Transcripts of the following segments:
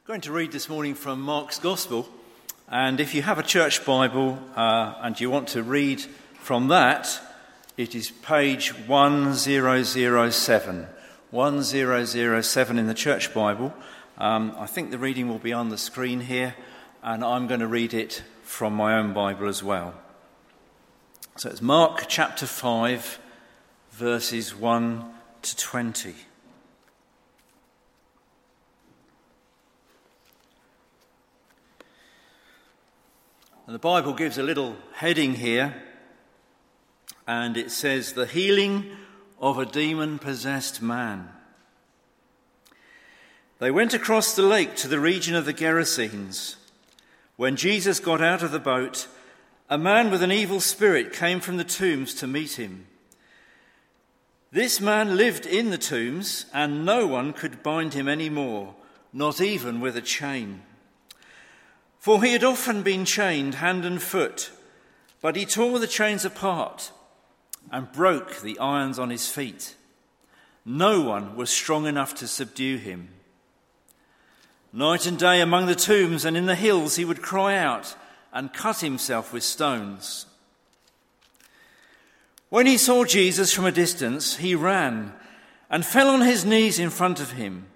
I'm going to read this morning from Mark's Gospel. And if you have a church Bible uh, and you want to read from that, it is page 1007. 1007 in the church Bible. Um, I think the reading will be on the screen here, and I'm going to read it from my own Bible as well. So it's Mark chapter 5, verses 1 to 20. And the Bible gives a little heading here, and it says, The healing of a demon possessed man. They went across the lake to the region of the Gerasenes. When Jesus got out of the boat, a man with an evil spirit came from the tombs to meet him. This man lived in the tombs, and no one could bind him any more, not even with a chain. For he had often been chained hand and foot, but he tore the chains apart and broke the irons on his feet. No one was strong enough to subdue him. Night and day among the tombs and in the hills he would cry out and cut himself with stones. When he saw Jesus from a distance, he ran and fell on his knees in front of him.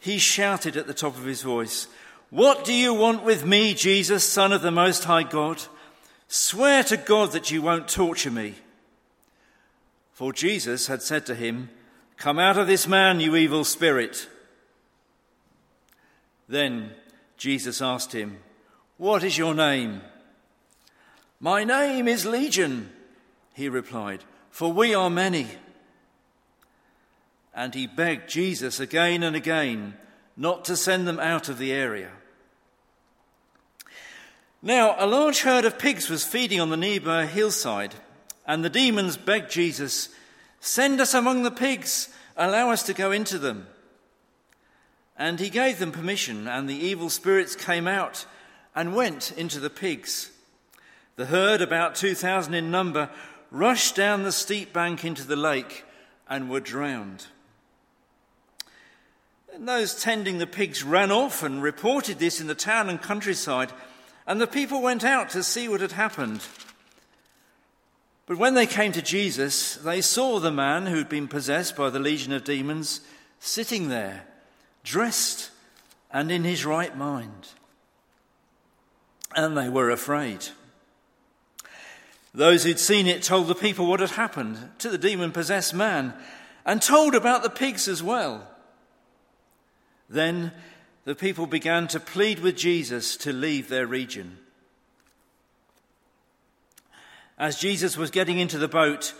He shouted at the top of his voice, what do you want with me, Jesus, Son of the Most High God? Swear to God that you won't torture me. For Jesus had said to him, Come out of this man, you evil spirit. Then Jesus asked him, What is your name? My name is Legion, he replied, for we are many. And he begged Jesus again and again not to send them out of the area. Now, a large herd of pigs was feeding on the nearby hillside, and the demons begged Jesus, Send us among the pigs, allow us to go into them. And he gave them permission, and the evil spirits came out and went into the pigs. The herd, about 2,000 in number, rushed down the steep bank into the lake and were drowned. And those tending the pigs ran off and reported this in the town and countryside, and the people went out to see what had happened. But when they came to Jesus, they saw the man who had been possessed by the legion of demons sitting there, dressed and in his right mind. And they were afraid. Those who'd seen it told the people what had happened to the demon possessed man and told about the pigs as well. Then the people began to plead with Jesus to leave their region. As Jesus was getting into the boat,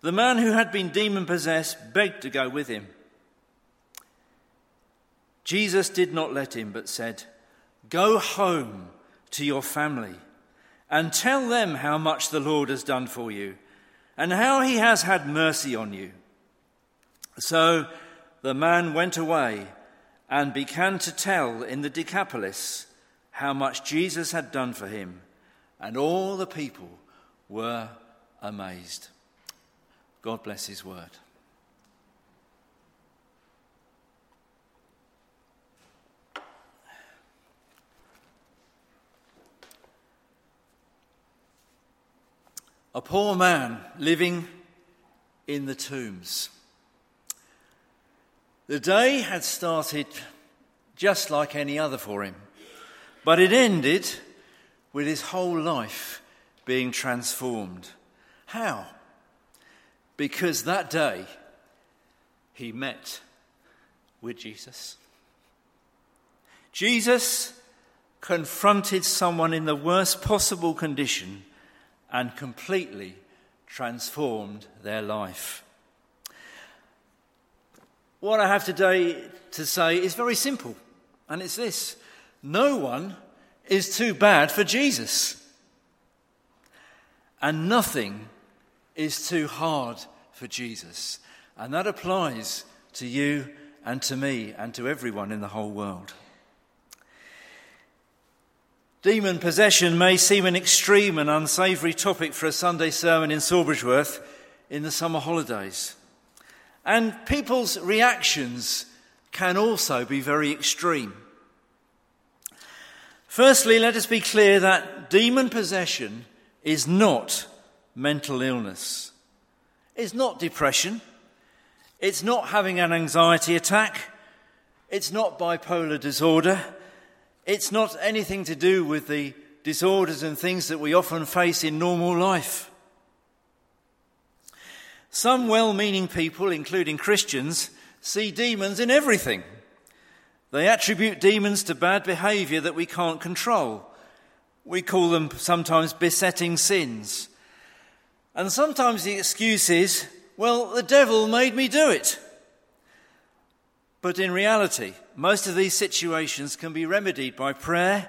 the man who had been demon possessed begged to go with him. Jesus did not let him, but said, Go home to your family and tell them how much the Lord has done for you and how he has had mercy on you. So the man went away and began to tell in the Decapolis how much Jesus had done for him, and all the people were amazed. God bless his word. A poor man living in the tombs. The day had started just like any other for him, but it ended with his whole life being transformed. How? Because that day he met with Jesus. Jesus confronted someone in the worst possible condition and completely transformed their life. What I have today to say is very simple, and it's this no one is too bad for Jesus, and nothing is too hard for Jesus. And that applies to you and to me and to everyone in the whole world. Demon possession may seem an extreme and unsavoury topic for a Sunday sermon in Sawbridgeworth in the summer holidays. And people's reactions can also be very extreme. Firstly, let us be clear that demon possession is not mental illness. It's not depression. It's not having an anxiety attack. It's not bipolar disorder. It's not anything to do with the disorders and things that we often face in normal life. Some well meaning people, including Christians, see demons in everything. They attribute demons to bad behavior that we can't control. We call them sometimes besetting sins. And sometimes the excuse is, well, the devil made me do it. But in reality, most of these situations can be remedied by prayer,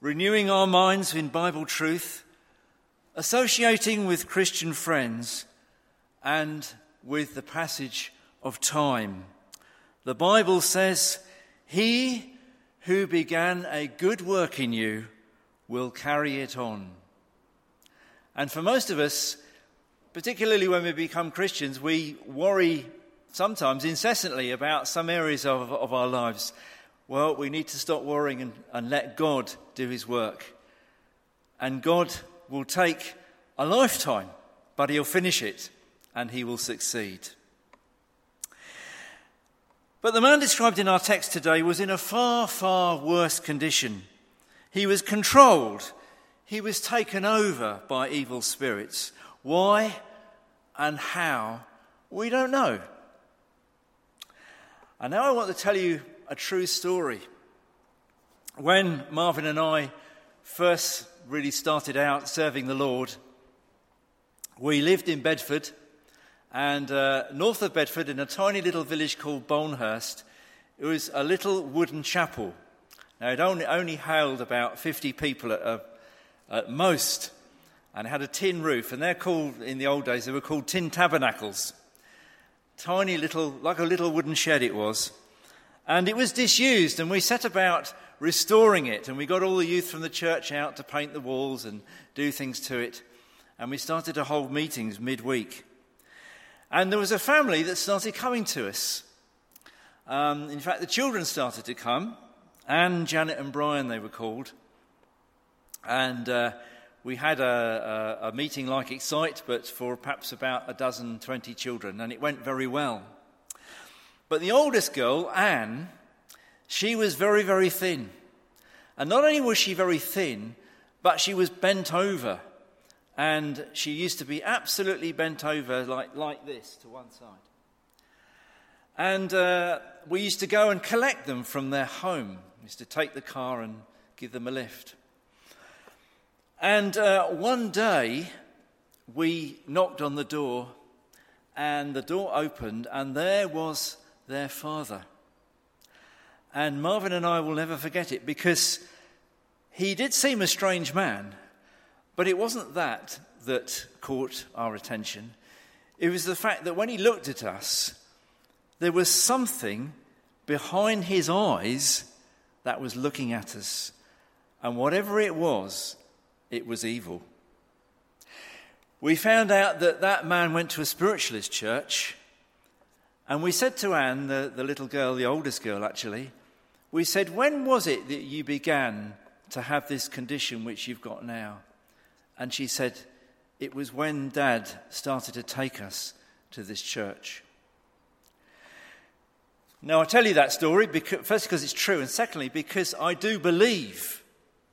renewing our minds in Bible truth, associating with Christian friends, and with the passage of time. The Bible says, He who began a good work in you will carry it on. And for most of us, particularly when we become Christians, we worry sometimes incessantly about some areas of, of our lives. Well, we need to stop worrying and, and let God do his work. And God will take a lifetime, but he'll finish it and he will succeed. But the man described in our text today was in a far, far worse condition. He was controlled, he was taken over by evil spirits. Why and how, we don't know. And now I want to tell you a true story. When Marvin and I first really started out serving the Lord, we lived in Bedford, and uh, north of Bedford, in a tiny little village called Bolnhurst, it was a little wooden chapel. Now, it only, only held about 50 people at, uh, at most, and it had a tin roof, and they're called, in the old days, they were called tin tabernacles tiny little, like a little wooden shed it was. And it was disused, and we set about restoring it. And we got all the youth from the church out to paint the walls and do things to it. And we started to hold meetings midweek. And there was a family that started coming to us. Um, in fact, the children started to come. Anne, Janet, and Brian, they were called. And uh, we had a, a, a, meeting like Excite, but for perhaps about a dozen, 20 children, and it went very well. But the oldest girl, Anne, she was very, very thin. And not only was she very thin, but she was bent over. And she used to be absolutely bent over like, like this to one side. And uh, we used to go and collect them from their home. We used to take the car and give them a lift. And uh, one day we knocked on the door, and the door opened, and there was their father. And Marvin and I will never forget it because he did seem a strange man, but it wasn't that that caught our attention. It was the fact that when he looked at us, there was something behind his eyes that was looking at us. And whatever it was, it was evil. We found out that that man went to a spiritualist church, and we said to Anne, the, the little girl, the oldest girl actually, we said, When was it that you began to have this condition which you've got now? And she said, It was when Dad started to take us to this church. Now, I tell you that story, because, first because it's true, and secondly, because I do believe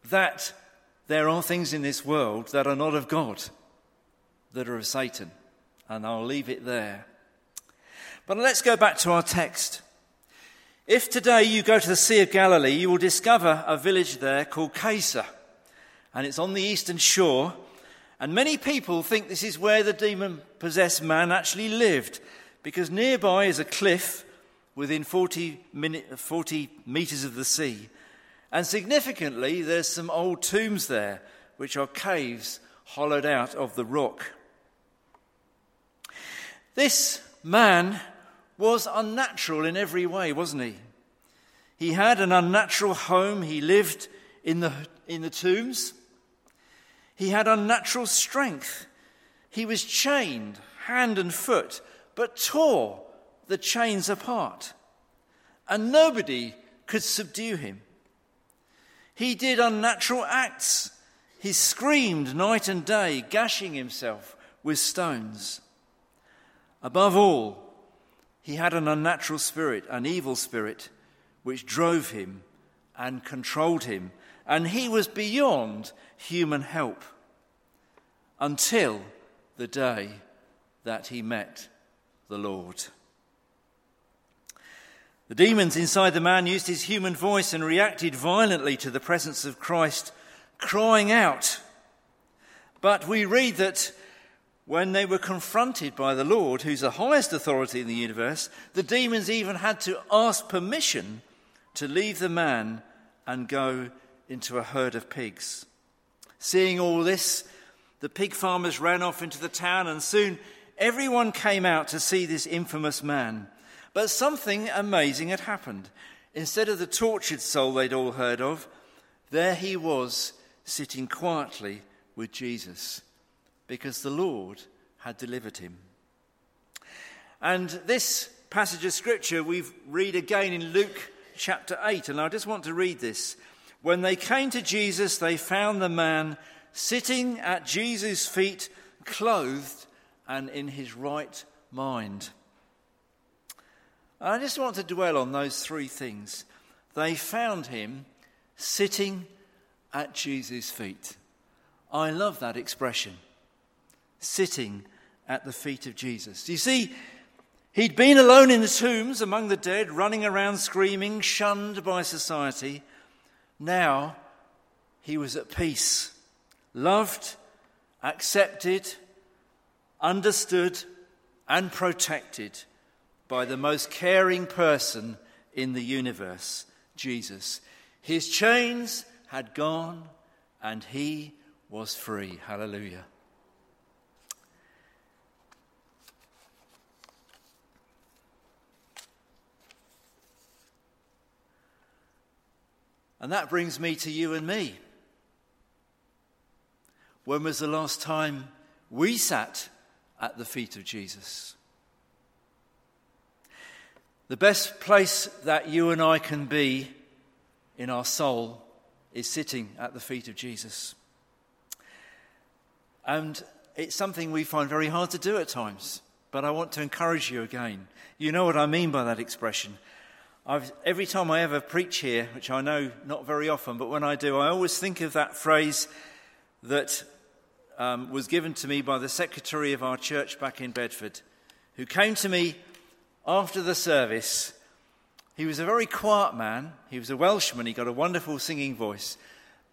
that there are things in this world that are not of God, that are of Satan. And I'll leave it there. But let's go back to our text. If today you go to the Sea of Galilee, you will discover a village there called Casa. And it's on the eastern shore. And many people think this is where the demon possessed man actually lived, because nearby is a cliff within 40, minute, 40 meters of the sea. And significantly, there's some old tombs there, which are caves hollowed out of the rock. This man was unnatural in every way, wasn't he? He had an unnatural home. He lived in the, in the tombs. He had unnatural strength. He was chained hand and foot, but tore the chains apart. And nobody could subdue him. He did unnatural acts. He screamed night and day, gashing himself with stones. Above all, he had an unnatural spirit, an evil spirit, which drove him and controlled him, and he was beyond human help until the day that he met the Lord. The demons inside the man used his human voice and reacted violently to the presence of Christ, crying out. But we read that when they were confronted by the Lord, who's the highest authority in the universe, the demons even had to ask permission to leave the man and go into a herd of pigs. Seeing all this, the pig farmers ran off into the town, and soon everyone came out to see this infamous man. But something amazing had happened. Instead of the tortured soul they'd all heard of, there he was sitting quietly with Jesus because the Lord had delivered him. And this passage of scripture we read again in Luke chapter 8, and I just want to read this. When they came to Jesus, they found the man sitting at Jesus' feet, clothed and in his right mind. And I just want to dwell on those three things. They found him sitting at Jesus' feet. I love that expression sitting at the feet of Jesus. You see, he'd been alone in the tombs among the dead, running around screaming, shunned by society. Now he was at peace loved, accepted, understood, and protected by the most caring person in the universe, Jesus. His chains had gone and he was free. Hallelujah. And that brings me to you and me. When was the last time we sat at the feet of Jesus? The best place that you and I can be in our soul is sitting at the feet of Jesus. And it's something we find very hard to do at times. But I want to encourage you again. You know what I mean by that expression. I've, every time I ever preach here, which I know not very often, but when I do, I always think of that phrase that um, was given to me by the secretary of our church back in Bedford, who came to me after the service. He was a very quiet man. He was a Welshman. He got a wonderful singing voice.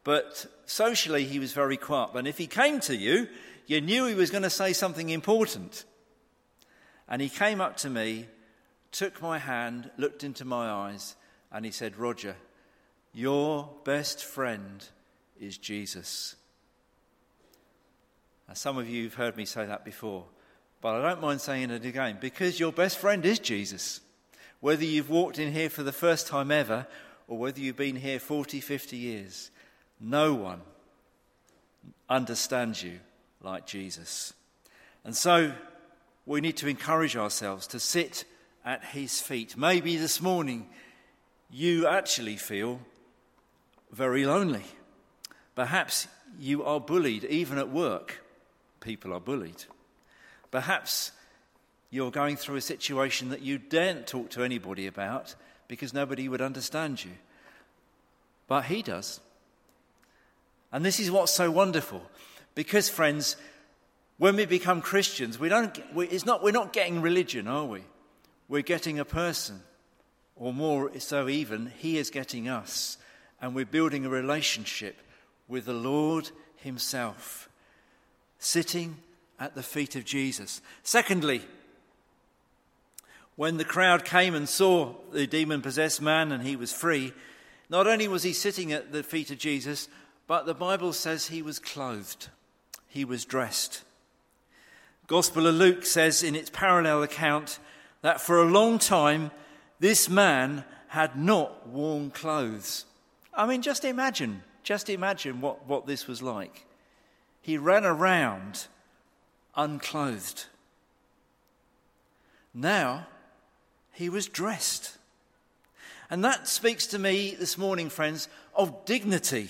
But socially, he was very quiet. But if he came to you, you knew he was going to say something important. And he came up to me, took my hand, looked into my eyes, and he said, Roger, your best friend is Jesus. Now, some of you have heard me say that before, but I don't mind saying it again because your best friend is Jesus. Whether you've walked in here for the first time ever or whether you've been here 40, 50 years, no one understands you like Jesus. And so we need to encourage ourselves to sit at his feet. Maybe this morning you actually feel very lonely. Perhaps you are bullied even at work people are bullied. Perhaps you're going through a situation that you daren't talk to anybody about because nobody would understand you. But he does. And this is what's so wonderful. Because, friends, when we become Christians, we don't, we, it's not, we're not getting religion, are we? We're getting a person. Or more so, even, he is getting us. And we're building a relationship with the Lord himself sitting at the feet of Jesus. Secondly, when the crowd came and saw the demon possessed man and he was free, not only was he sitting at the feet of Jesus, but the Bible says he was clothed, he was dressed. Gospel of Luke says in its parallel account that for a long time this man had not worn clothes. I mean, just imagine, just imagine what, what this was like he ran around unclothed. Now he was dressed. And that speaks to me this morning, friends, of dignity.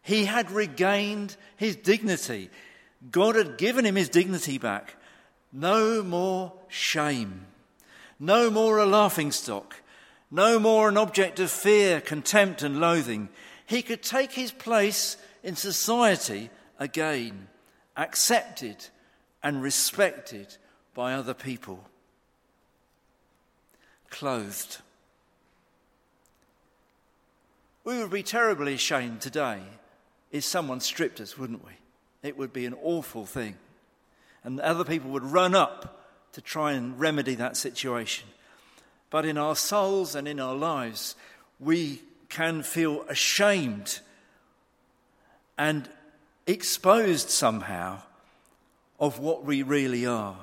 He had regained his dignity. God had given him his dignity back. No more shame. No more a laughing stock. No more an object of fear, contempt, and loathing. He could take his place in society again, accepted and respected by other people. Clothed. We would be terribly ashamed today if someone stripped us, wouldn't we? It would be an awful thing. And other people would run up to try and remedy that situation. But in our souls and in our lives, we can feel ashamed and exposed somehow of what we really are.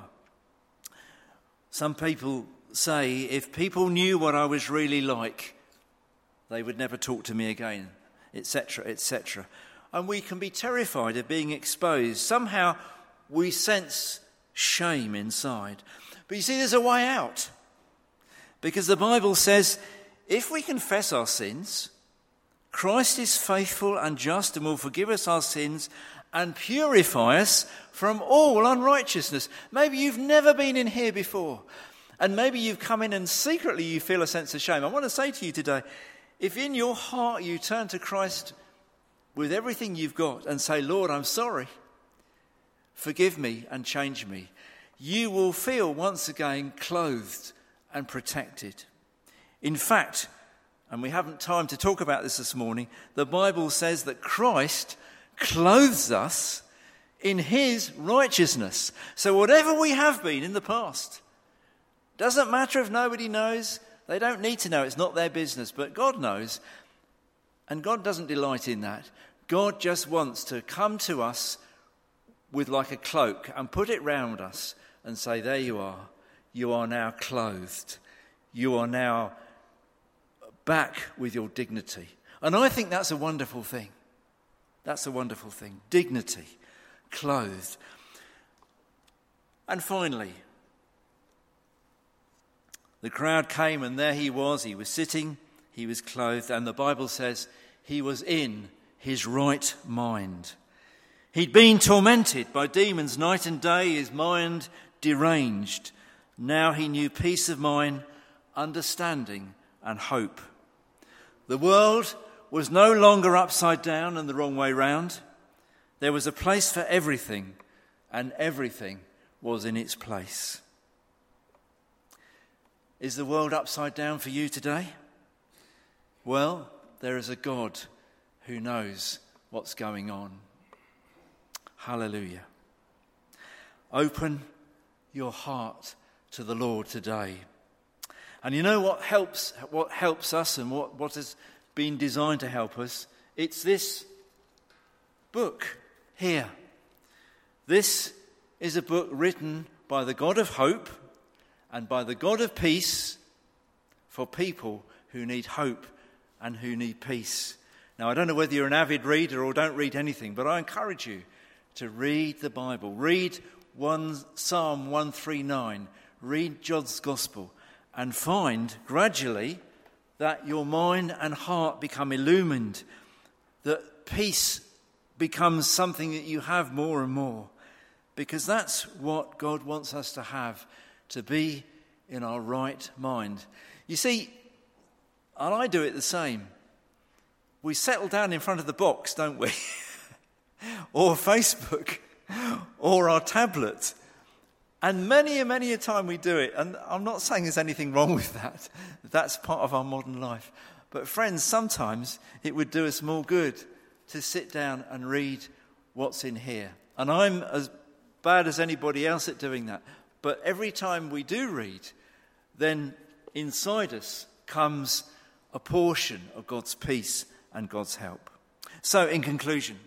Some people say if people knew what I was really like, they would never talk to me again, etc., etc. And we can be terrified of being exposed. Somehow we sense shame inside. But you see, there's a way out. Because the Bible says if we confess our sins, Christ is faithful and just and will forgive us our sins and purify us from all unrighteousness. Maybe you've never been in here before. And maybe you've come in and secretly you feel a sense of shame. I want to say to you today if in your heart you turn to Christ with everything you've got and say, Lord, I'm sorry, forgive me and change me, you will feel once again clothed and protected. In fact, and we haven't time to talk about this this morning, the Bible says that Christ clothes us in his righteousness. So, whatever we have been in the past, doesn't matter if nobody knows, they don't need to know, it's not their business, but God knows. And God doesn't delight in that. God just wants to come to us with like a cloak and put it round us and say, There you are. You are now clothed. You are now back with your dignity. And I think that's a wonderful thing. That's a wonderful thing. Dignity, clothed. And finally, the crowd came, and there he was. He was sitting, he was clothed, and the Bible says he was in his right mind. He'd been tormented by demons night and day, his mind deranged. Now he knew peace of mind, understanding, and hope. The world was no longer upside down and the wrong way round. There was a place for everything, and everything was in its place. Is the world upside down for you today? Well, there is a God who knows what's going on. Hallelujah. Open your heart to the Lord today. And you know what helps, what helps us and what, what has been designed to help us? It's this book here. This is a book written by the God of hope and by the God of peace for people who need hope and who need peace. Now, I don't know whether you're an avid reader or don't read anything, but I encourage you to read the Bible. Read one, Psalm 139, read John's Gospel, and find gradually that your mind and heart become illumined, that peace becomes something that you have more and more, because that's what God wants us to have to be in our right mind. You see, and I do it the same. We settle down in front of the box, don't we? or Facebook, or our tablet. And many and many a time we do it. And I'm not saying there's anything wrong with that. That's part of our modern life. But, friends, sometimes it would do us more good to sit down and read what's in here. And I'm as bad as anybody else at doing that. But every time we do read, then inside us comes a portion of God's peace and God's help. So, in conclusion,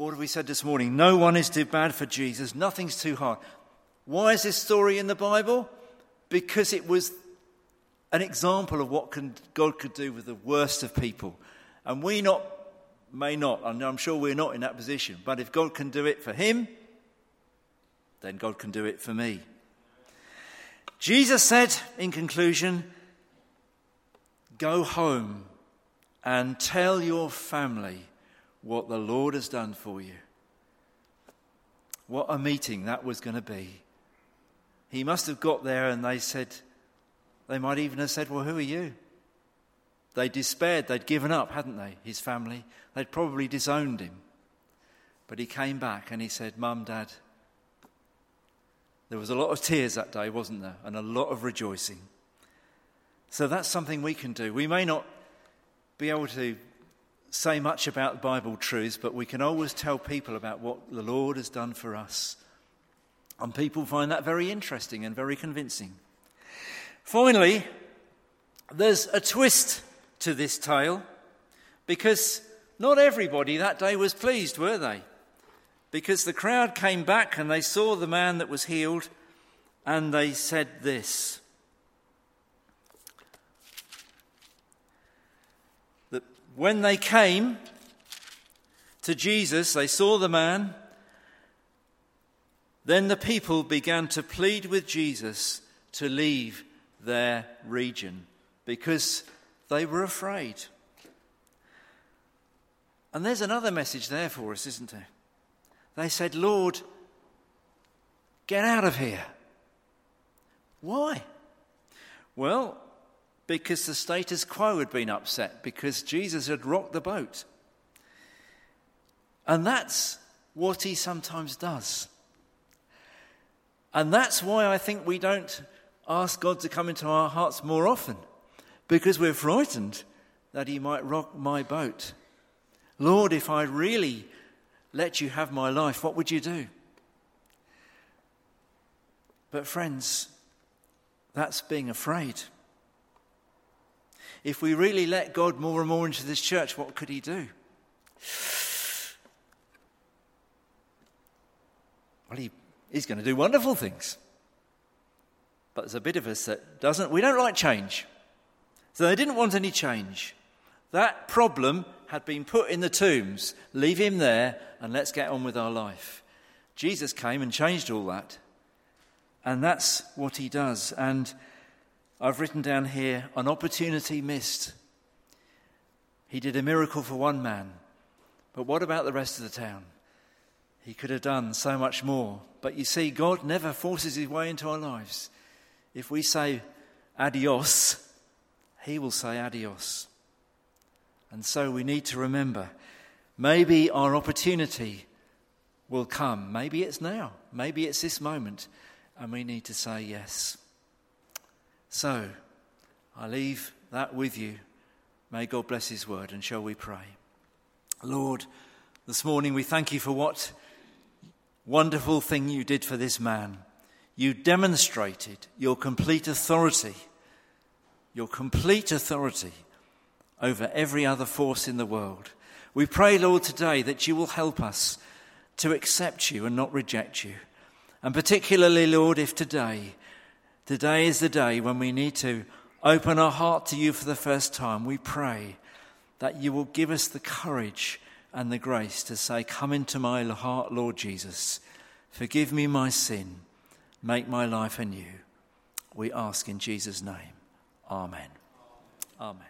what have we said this morning? No one is too bad for Jesus, nothing's too hard. Why is this story in the Bible? Because it was an example of what can, God could do with the worst of people. And we not, may not, and I'm sure we're not in that position, but if God can do it for him, then God can do it for me. Jesus said in conclusion, go home and tell your family what the Lord has done for you. What a meeting that was going to be. He must have got there and they said, they might even have said, Well, who are you? They despaired, they'd given up, hadn't they? His family. They'd probably disowned him. But he came back and he said, Mum, Dad, there was a lot of tears that day, wasn't there? And a lot of rejoicing. So that's something we can do. We may not be able to say much about Bible truths, but we can always tell people about what the Lord has done for us. And people find that very interesting and very convincing. Finally, there's a twist to this tale because not everybody that day was pleased, were they? Because the crowd came back and they saw the man that was healed and they said this that when they came to Jesus, they saw the man. Then the people began to plead with Jesus to leave their region because they were afraid. And there's another message there for us, isn't there? They said, Lord, get out of here. Why? Well, because the status quo had been upset, because Jesus had rocked the boat. And that's what he sometimes does. And that's why I think we don't ask God to come into our hearts more often, because we're frightened that he might rock my boat. Lord, if I really let you have my life, what would you do? But, friends, that's being afraid. If we really let God more and more into this church, what could He do? Well, he, He's going to do wonderful things. But there's a bit of us that doesn't, we don't like change. So they didn't want any change. That problem had been put in the tombs. Leave him there and let's get on with our life. Jesus came and changed all that. And that's what he does. And I've written down here an opportunity missed. He did a miracle for one man, but what about the rest of the town? He could have done so much more. But you see, God never forces his way into our lives. If we say adios, he will say adios. And so we need to remember maybe our opportunity will come. Maybe it's now. Maybe it's this moment. And we need to say yes. So I leave that with you. May God bless His word. And shall we pray? Lord, this morning we thank you for what wonderful thing you did for this man. You demonstrated your complete authority, your complete authority over every other force in the world. We pray, Lord, today that you will help us to accept you and not reject you. And particularly, Lord, if today, today is the day when we need to open our heart to you for the first time, we pray that you will give us the courage and the grace to say, Come into my heart, Lord Jesus. Forgive me my sin. Make my life anew. We ask in Jesus' name. Amen. Amen.